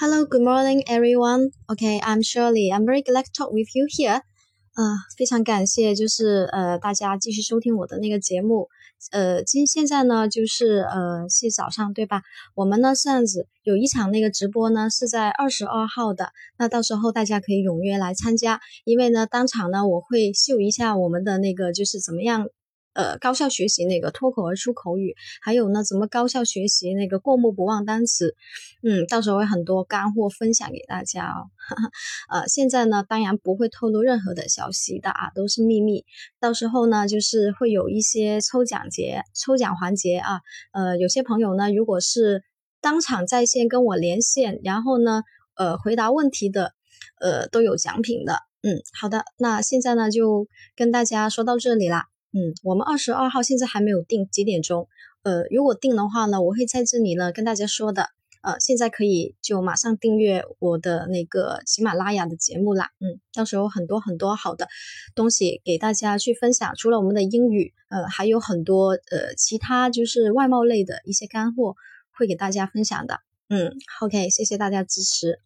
Hello, good morning, everyone. OK, I'm Shirley. I'm very glad to talk with you here. 呃，非常感谢，就是呃，大家继续收听我的那个节目。呃，今现在呢，就是呃是早上对吧？我们呢这样子有一场那个直播呢是在二十二号的，那到时候大家可以踊跃来参加，因为呢当场呢我会秀一下我们的那个就是怎么样。呃，高效学习那个脱口而出口语，还有呢，怎么高效学习那个过目不忘单词？嗯，到时候会很多干货分享给大家哦。呃，现在呢，当然不会透露任何的消息的啊，都是秘密。到时候呢，就是会有一些抽奖节、抽奖环节啊。呃，有些朋友呢，如果是当场在线跟我连线，然后呢，呃，回答问题的，呃，都有奖品的。嗯，好的，那现在呢，就跟大家说到这里啦。嗯，我们二十二号现在还没有定几点钟，呃，如果定的话呢，我会在这里呢跟大家说的，呃，现在可以就马上订阅我的那个喜马拉雅的节目啦，嗯，到时候很多很多好的东西给大家去分享，除了我们的英语，呃，还有很多呃其他就是外贸类的一些干货会给大家分享的，嗯，OK，谢谢大家支持。